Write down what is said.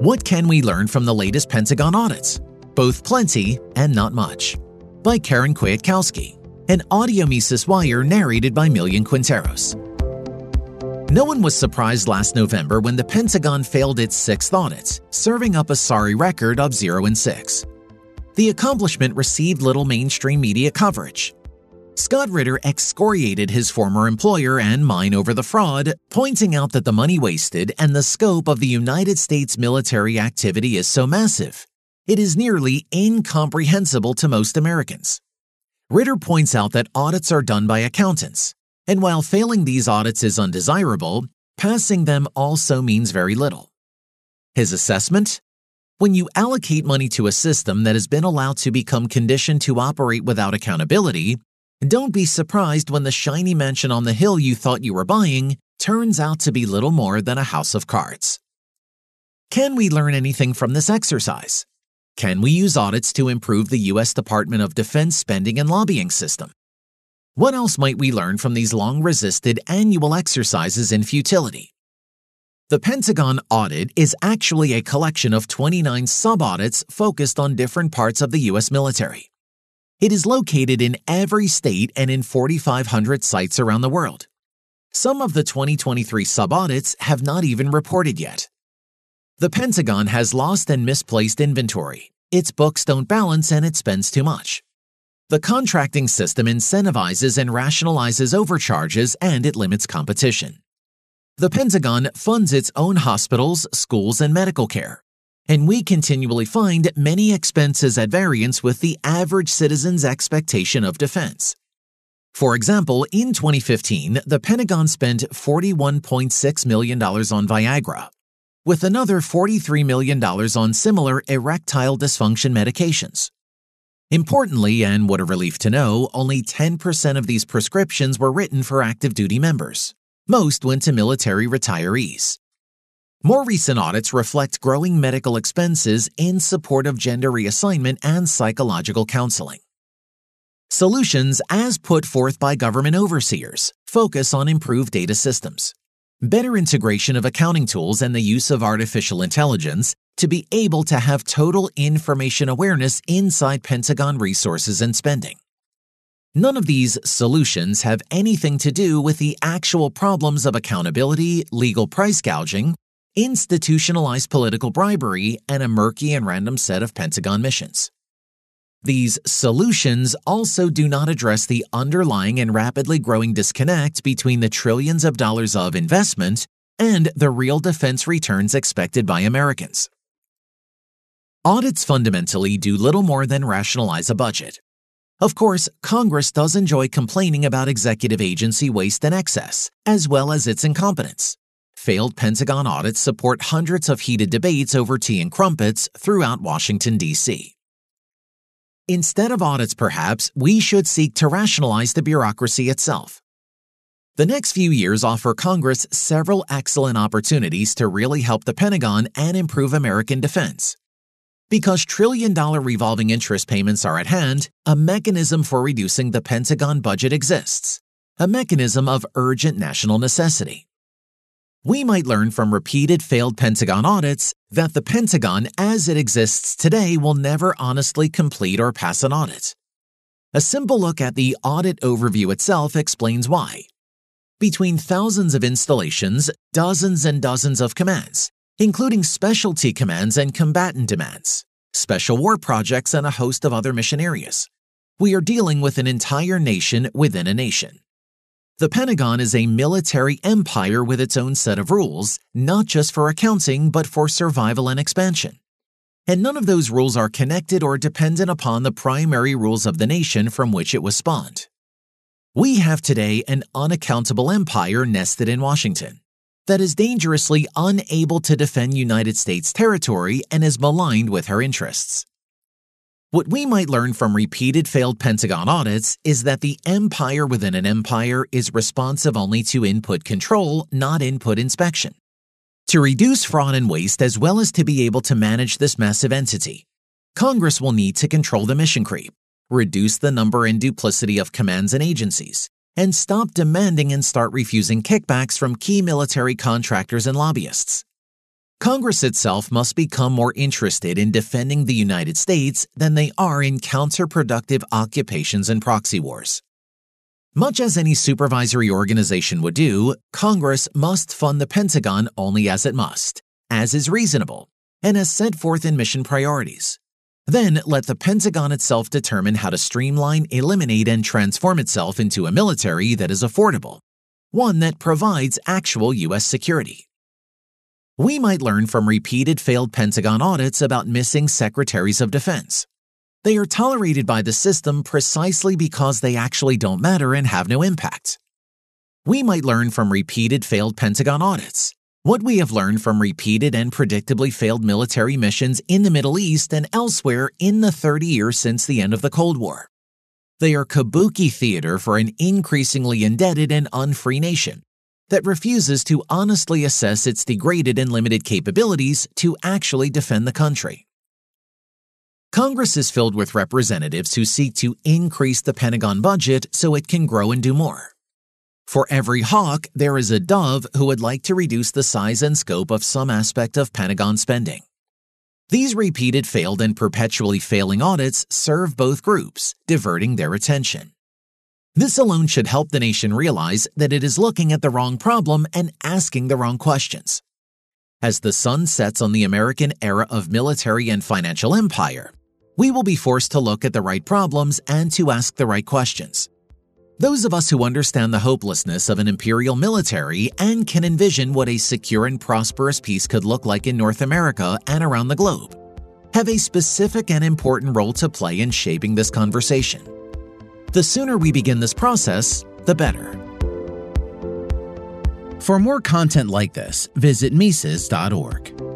What can we learn from the latest Pentagon audits? Both plenty and not much. By Karen Kwiatkowski, an audio Mises Wire narrated by Millian Quinteros. No one was surprised last November when the Pentagon failed its sixth audit, serving up a sorry record of 0 and 6. The accomplishment received little mainstream media coverage, Scott Ritter excoriated his former employer and mine over the fraud, pointing out that the money wasted and the scope of the United States military activity is so massive. It is nearly incomprehensible to most Americans. Ritter points out that audits are done by accountants, and while failing these audits is undesirable, passing them also means very little. His assessment? When you allocate money to a system that has been allowed to become conditioned to operate without accountability, don't be surprised when the shiny mansion on the hill you thought you were buying turns out to be little more than a house of cards. Can we learn anything from this exercise? Can we use audits to improve the U.S. Department of Defense spending and lobbying system? What else might we learn from these long resisted annual exercises in futility? The Pentagon audit is actually a collection of 29 sub audits focused on different parts of the U.S. military. It is located in every state and in 4,500 sites around the world. Some of the 2023 sub audits have not even reported yet. The Pentagon has lost and misplaced inventory. Its books don't balance and it spends too much. The contracting system incentivizes and rationalizes overcharges and it limits competition. The Pentagon funds its own hospitals, schools, and medical care and we continually find many expenses at variance with the average citizen's expectation of defense. For example, in 2015, the Pentagon spent $41.6 million on Viagra, with another $43 million on similar erectile dysfunction medications. Importantly, and what a relief to know, only 10% of these prescriptions were written for active duty members. Most went to military retirees. More recent audits reflect growing medical expenses in support of gender reassignment and psychological counseling. Solutions, as put forth by government overseers, focus on improved data systems, better integration of accounting tools, and the use of artificial intelligence to be able to have total information awareness inside Pentagon resources and spending. None of these solutions have anything to do with the actual problems of accountability, legal price gouging, institutionalized political bribery, and a murky and random set of Pentagon missions. These solutions also do not address the underlying and rapidly growing disconnect between the trillions of dollars of investment and the real defense returns expected by Americans. Audits fundamentally do little more than rationalize a budget. Of course, Congress does enjoy complaining about executive agency waste and excess, as well as its incompetence failed Pentagon audits support hundreds of heated debates over tea and crumpets throughout Washington, D.C. Instead of audits, perhaps, we should seek to rationalize the bureaucracy itself. The next few years offer Congress several excellent opportunities to really help the Pentagon and improve American defense. Because trillion dollar revolving interest payments are at hand, a mechanism for reducing the Pentagon budget exists, a mechanism of urgent national necessity we might learn from repeated failed Pentagon audits that the Pentagon as it exists today will never honestly complete or pass an audit. A simple look at the audit overview itself explains why. Between thousands of installations, dozens and dozens of commands, including specialty commands and combatant demands, special war projects, and a host of other mission areas, we are dealing with an entire nation within a nation. The Pentagon is a military empire with its own set of rules, not just for accounting, but for survival and expansion. And none of those rules are connected or dependent upon the primary rules of the nation from which it was spawned. We have today an unaccountable empire nested in Washington that is dangerously unable to defend United States territory and is maligned with her interests. What we might learn from repeated failed Pentagon audits is that the empire within an empire is responsive only to input control, not input inspection. To reduce fraud and waste as well as to be able to manage this massive entity, Congress will need to control the mission creep, reduce the number and duplicity of commands and agencies, and stop demanding and start refusing kickbacks from key military contractors and lobbyists. Congress itself must become more interested in defending the United States than they are in counterproductive occupations and proxy wars. Much as any supervisory organization would do, Congress must fund the Pentagon only as it must, as is reasonable, and as set forth in mission priorities. Then let the Pentagon itself determine how to streamline, eliminate, and transform itself into a military that is affordable, one that provides actual U.S. security. We might learn from repeated failed Pentagon audits about missing secretaries of defense. They are tolerated by the system precisely because they actually don't matter and have no impact. We might learn from repeated failed Pentagon audits what we have learned from repeated and predictably failed military missions in the Middle East and elsewhere in the 30 years since the end of the Cold War. They are kabuki theater for an increasingly indebted and unfree nation that refuses to honestly assess its degraded and limited capabilities to actually defend the country. Congress is filled with representatives who seek to increase the Pentagon budget so it can grow and do more. For every hawk, there is a dove who would like to reduce the size and scope of some aspect of Pentagon spending. These repeated failed and perpetually failing audits serve both groups, diverting their attention. This alone should help the nation realize that it is looking at the wrong problem and asking the wrong questions. As the sun sets on the American era of military and financial empire, we will be forced to look at the right problems and to ask the right questions. Those of us who understand the hopelessness of an imperial military and can envision what a secure and prosperous peace could look like in North America and around the globe have a specific and important role to play in shaping this conversation. The sooner we begin this process, the better. For more content like this, visit Mises.org.